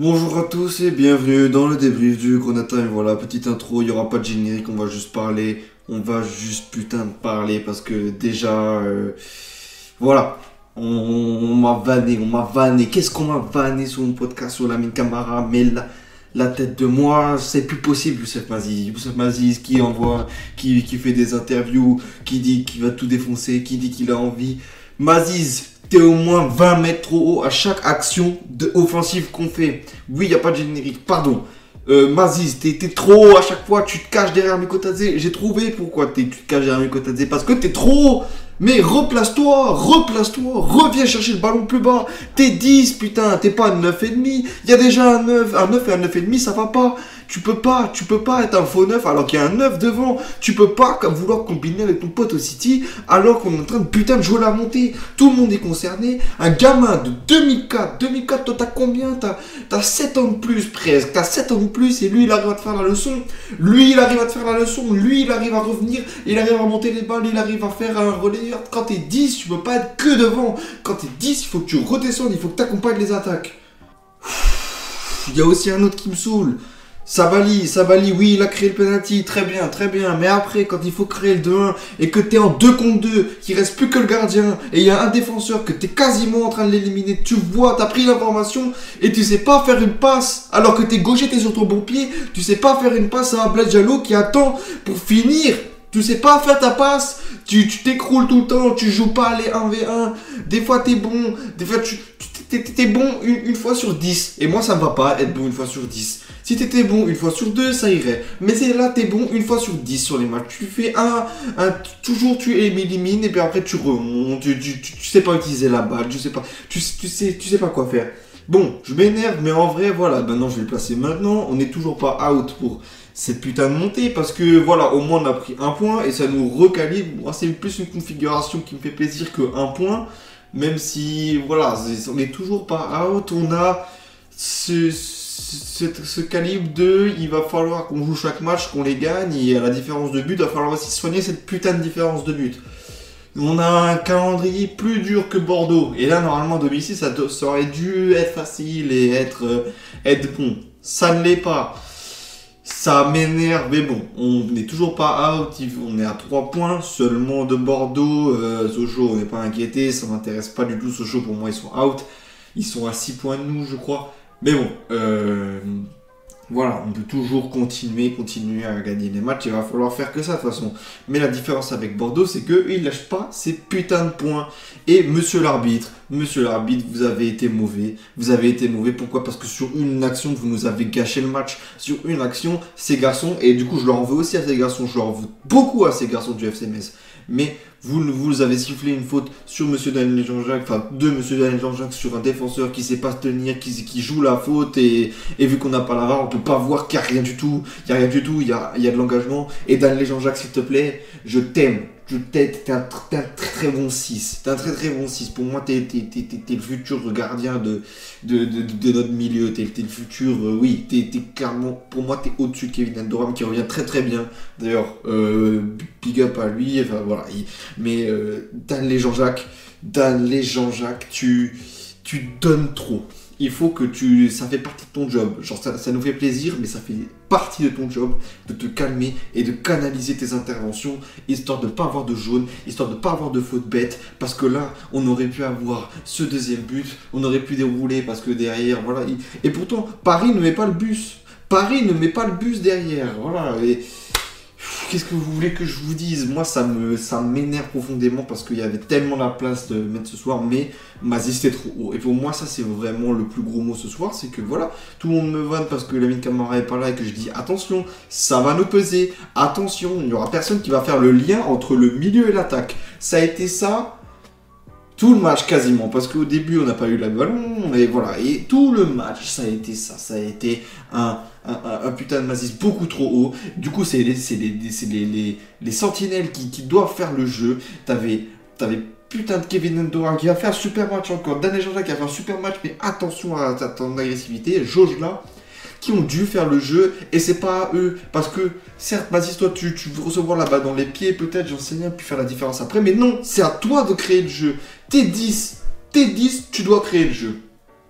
Bonjour à tous et bienvenue dans le débrief du Grenata. Et voilà, petite intro, il n'y aura pas de générique, on va juste parler. On va juste putain de parler parce que déjà, euh, voilà, on, m'a vanné, on m'a vanné. Qu'est-ce qu'on m'a vanné sur mon podcast sur la mine Camara? Mais la, la tête de moi, c'est plus possible, Youssef Maziz. Youssef Maziz qui envoie, qui, qui fait des interviews, qui dit qu'il va tout défoncer, qui dit qu'il a envie. Maziz, t'es au moins 20 mètres trop haut à chaque action de offensive qu'on fait. Oui, il n'y a pas de générique, pardon. Euh, Maziz, t'es trop haut à chaque fois, tu te caches derrière Mikotadze. J'ai trouvé pourquoi tu te caches derrière Mikotadze. Parce que t'es trop haut. Mais replace-toi, replace-toi, reviens chercher le ballon plus bas. T'es 10, putain, t'es pas un 9,5. Il y a déjà un 9, un 9 et un 9,5, ça va pas. Tu peux pas, tu peux pas être un faux 9 alors qu'il y a un 9 devant. Tu peux pas vouloir combiner avec ton pote au City alors qu'on est en train de putain de jouer la montée. Tout le monde est concerné. Un gamin de 2004, 2004, toi t'as combien? T'as t'as 7 ans de plus presque. T'as 7 ans de plus et lui il arrive à te faire la leçon. Lui il arrive à te faire la leçon. Lui il arrive à revenir. Il arrive à monter les balles. Il arrive à faire un Quand t'es 10, tu peux pas être que devant. Quand t'es 10, il faut que tu redescendes. Il faut que t'accompagnes les attaques. Il y a aussi un autre qui me saoule. Sabali, Sabali, oui, il a créé le penalty, très bien, très bien. Mais après, quand il faut créer le 2-1 et que t'es en 2 contre 2, qu'il reste plus que le gardien et il y a un défenseur que t'es quasiment en train de l'éliminer, tu vois, t'as pris l'information et tu sais pas faire une passe alors que t'es gaucher, t'es sur ton bon pied, tu sais pas faire une passe à un Bled Jallo qui attend pour finir. Tu sais pas faire ta passe, tu t'écroules tout le temps, tu joues pas les 1v1. Des fois t'es bon, des fois tu t'es bon une, une fois sur 10. Et moi ça me va pas être bon une fois sur 10. Si t'étais bon une fois sur deux, ça irait. Mais c'est là, t'es bon une fois sur 10 sur les matchs. Tu fais un, un toujours tu élimines et puis après tu remontes. Tu, tu, tu- tu sais pas utiliser la balle, tu sais pas, tu, tu sais, tu sais pas quoi faire. Bon, je m'énerve, mais en vrai, voilà, maintenant je vais le placer maintenant. On n'est toujours pas out pour cette putain de montée parce que voilà, au moins on a pris un point et ça nous recalibre. Moi, c'est plus une configuration qui me fait plaisir que un point. Même si, voilà, on n'est toujours pas out, on a ce, ce, ce calibre de il va falloir qu'on joue chaque match, qu'on les gagne, et à la différence de but, il va falloir aussi soigner cette putain de différence de but. On a un calendrier plus dur que Bordeaux, et là normalement à domicile ça, doit- ça aurait dû être facile et être, euh, être bon. Ça ne l'est pas. Ça m'énerve, mais bon, on n'est toujours pas out, on est à 3 points seulement de Bordeaux. Euh, on n'est pas inquiété, ça m'intéresse pas du tout. Sochaux, pour moi, ils sont out. Ils sont à 6 points de nous, je crois. Mais bon, euh, voilà, on peut toujours continuer, continuer à gagner les matchs. Il va falloir faire que ça de toute façon. Mais la différence avec Bordeaux, c'est qu'eux, ils lâchent pas ces putains de points. Et monsieur l'arbitre, monsieur l'arbitre, vous avez été mauvais. Vous avez été mauvais. Pourquoi? Parce que sur une action, vous nous avez gâché le match. Sur une action, ces garçons, et du coup, je leur en veux aussi à ces garçons, je leur en veux beaucoup à ces garçons du FCMS. Mais vous, vous avez sifflé une faute sur Monsieur Daniel Jean-Jacques, enfin de Monsieur Daniel Jean-Jacques sur un défenseur qui sait pas se tenir, qui, qui joue la faute et, et vu qu'on n'a pas la VAR, on peut pas voir qu'il n'y a rien du tout. Il y a rien du tout, il y a, il y a de l'engagement. Et Daniel Jean-Jacques, s'il te plaît, je t'aime. T'es un, un très très bon 6. T'es un très très bon 6. Pour moi, t'es, le futur gardien de, notre milieu. T'es, le futur, euh, oui, t'es, clairement, pour moi, t'es au-dessus de Kevin Endoram qui revient très très bien. D'ailleurs, euh, big up à lui. Enfin voilà, il- mais euh, Dan Jean-Jacques, Dan Jean-Jacques, tu, tu donnes trop. Il faut que tu. Ça fait partie de ton job. Genre, ça, ça nous fait plaisir, mais ça fait partie de ton job de te calmer et de canaliser tes interventions, histoire de ne pas avoir de jaune, histoire de ne pas avoir de faute bête. Parce que là, on aurait pu avoir ce deuxième but, on aurait pu dérouler parce que derrière, voilà. il- Et pourtant, Paris ne met pas le bus. Paris ne met pas le bus derrière. Voilà. Qu'est-ce que vous voulez que je vous dise? Moi, ça me, ça m'énerve profondément parce qu'il y avait tellement la place de mettre ce soir, mais Mazi c'était trop haut. Et pour moi, ça c'est vraiment le plus gros mot ce soir, c'est que voilà, tout le monde me vanne parce que Lamine Camara est pas là et que je dis attention, ça va nous peser, attention, il n'y aura personne qui va faire le lien entre le milieu et l'attaque. Ça a été ça tout le match quasiment, parce qu'au début on n'a pas eu la ballon, et voilà, et tout le match ça a été ça, ça a été un, putain de Mazis beaucoup trop haut. Du coup, c'est les, les, les, les, les sentinelles qui, qui doivent faire le jeu. T'avais, putain de Kevin Endoran qui va faire super match encore. Daniel Jean-Jacques qui va faire un super match, mais attention à, ta- ton agressivité. Jauge là, qui ont dû faire le jeu, et c'est pas à eux. Parce que, certes, Mazis, toi, tu, tu veux recevoir la balle dans les pieds, peut-être, j'en sais rien, puis faire la différence après, mais non, c'est à toi de créer le jeu. T'es 10, t'es 10, tu dois créer le jeu.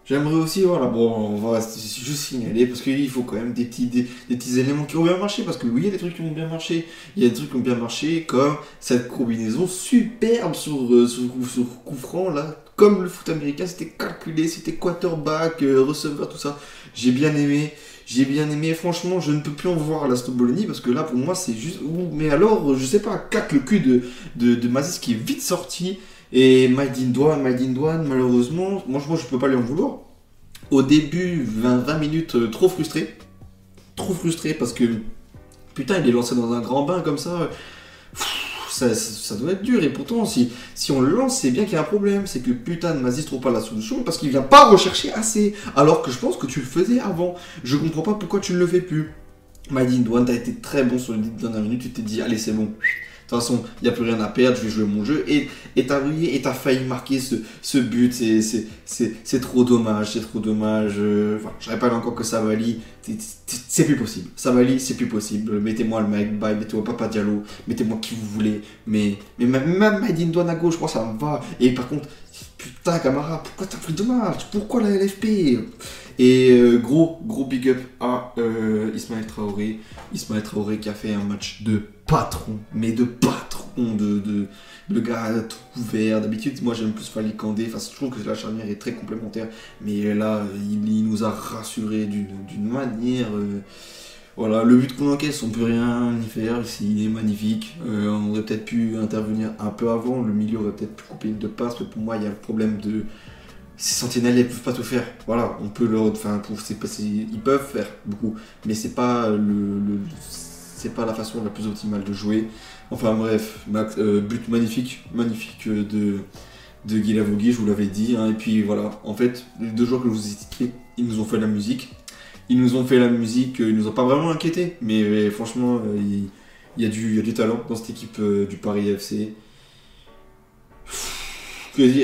J'aimerais aussi, voilà, bon, on va juste signaler parce qu'il faut quand même des petits, des, petits éléments qui ont bien marché. Parce que oui, il y a des trucs qui ont bien marché. Il y a des trucs qui ont bien marché, comme cette combinaison superbe sur, sur, là. Comme le foot américain, c'était calculé, c'était quarterback, euh, receveur, tout ça. J'ai bien aimé. J'ai bien aimé, franchement, je ne peux plus en voir la Stobolini parce que là, pour moi, c'est juste. mais alors, je sais pas, 4 le cul de, de, de Mazis qui est vite sorti. Et Maïdine Douane, Maïdine Douane, malheureusement, moi, moi je peux pas lui en vouloir. Au début, 20, 20 minutes, euh, trop frustré. Trop frustré parce que, putain, il est lancé dans un grand bain comme ça. Ça, doit être dur. Et pourtant, si, on le lance, c'est bien qu'il y a un problème. C'est que putain, Mazis trouve pas la solution parce qu'il vient pas rechercher assez. Alors que je pense que tu le faisais avant. Je comprends pas pourquoi tu ne le fais plus. Maïdine Douane, t'as été très bon sur les dernières minutes. Tu t'es dit, allez, c'est bon de toute façon, il n'y a plus rien à perdre, je vais jouer mon jeu. Et t'as et t'as failli marquer ce, ce but. C'est trop dommage, c'est trop dommage. Euh, enfin, je répète encore que Savali, c'est plus possible. Savali, c'est plus possible. Mettez-moi le mec, bye, mettez-moi Papa Diallo, mettez-moi qui vous voulez. Mais, mais même Madine Douane à gauche, je crois ça me va. Et par contre, putain, Camara, pourquoi t'as pris dommage? Pourquoi la LFP et euh, gros, gros big up à euh, Ismaël Traoré. Ismaël Traoré qui a fait un match de patron, mais de patron, de, de le gars tout ouvert. D'habitude, moi j'aime plus Fali Kandé. Enfin, je trouve que la charnière est très complémentaire. Mais là, il, nous a rassuré d'une manière. Euh, voilà, le but qu'on encaisse, on peut rien y faire. Il est magnifique. on aurait peut-être pu intervenir un peu avant. Le milieu aurait peut-être pu couper une de passe. Mais pour moi, il y a le problème de ces sentinelles ne peuvent pas tout faire. Voilà, on peut leur, enfin, ils peuvent faire beaucoup, mais c'est pas pas la façon la plus optimale de jouer. Enfin bref, euh, but magnifique, magnifique de de Guy je vous l'avais dit. Hein. et puis voilà, en fait, les deux joueurs que je vous ai cités, ils nous ont fait la musique. Ils nous ont fait la musique, ils nous ont pas vraiment inquiétés, mais, franchement, euh, il, y a du, talent dans cette équipe euh, du Paris FC.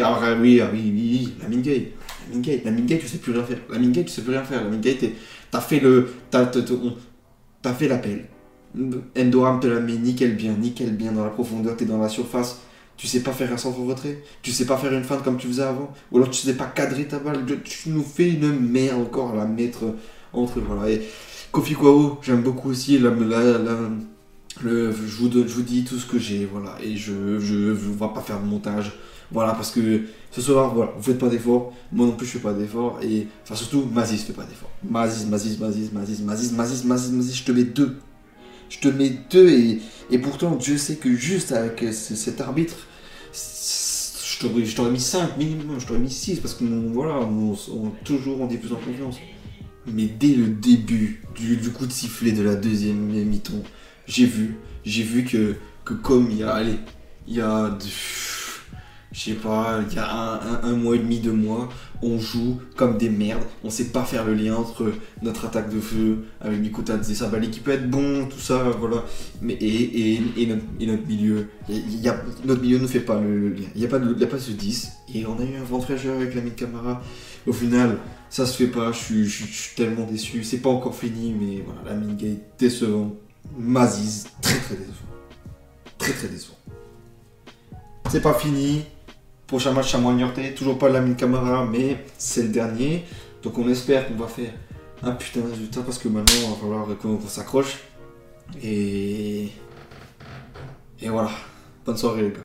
Ah, ah oui, oui, oui, la Mingay. La Mingay, la Mingay, tu sais plus rien faire. La Mingay, tu sais plus rien faire. La Mingay, t'as fait le. T'as fait l'appel. Endoram te la met nickel bien, nickel bien dans la profondeur, t'es dans la surface. Tu sais pas faire un centre retrait, tu sais pas faire une feinte comme tu faisais avant, ou alors tu sais pas cadrer ta balle, tu nous fais une merde encore à la mettre entre. Voilà. Et Kofi Kwao, j'aime beaucoup aussi le, je, vous, dis tout ce que j'ai, voilà, et je, je, vais pas faire de montage. Voilà, parce que ce soir, voilà, vous faites pas d'efforts, moi non plus je fais pas d'efforts, et surtout, Mazis fait pas d'efforts. Mazis, Mazis, Mazis, Mazis, Mazis, Mazis, Mazis, Mazis, je te mets deux. Je te mets deux, et, pourtant, Dieu sait que juste avec cet arbitre, je t'aurais mis 5 minimum, je t'aurais mis 6, parce que voilà, on, toujours on dit plus en confiance. Mais dès le début du, coup de sifflet de la deuxième mi-temps, j'ai vu, j'ai vu que, que comme il y a, allez, il y a je sais pas, il y a un, mois et demi, deux mois, on joue comme des merdes, on sait pas faire le lien entre notre attaque de feu avec Mikotadze, ça va qui peut être bon, tout ça, voilà. Mais, et, et, notre, milieu, y a, notre milieu ne fait pas le, lien, il n'y a, pas a pas ce 10, et on a eu un vent très avec l'ami Camara. Au final, ça se fait pas, je suis, tellement déçu, c'est pas encore fini, mais voilà, la mine est décevant. Maziz, très très décevant. Très très décevant. C'est pas fini, Prochain match Chamois-Niortais, toujours pas la mine Camara, mais c'est le dernier. Donc on espère qu'on va faire un putain de résultat parce que maintenant il va falloir qu'on s'accroche. Et... Et voilà. Bonne soirée les gars.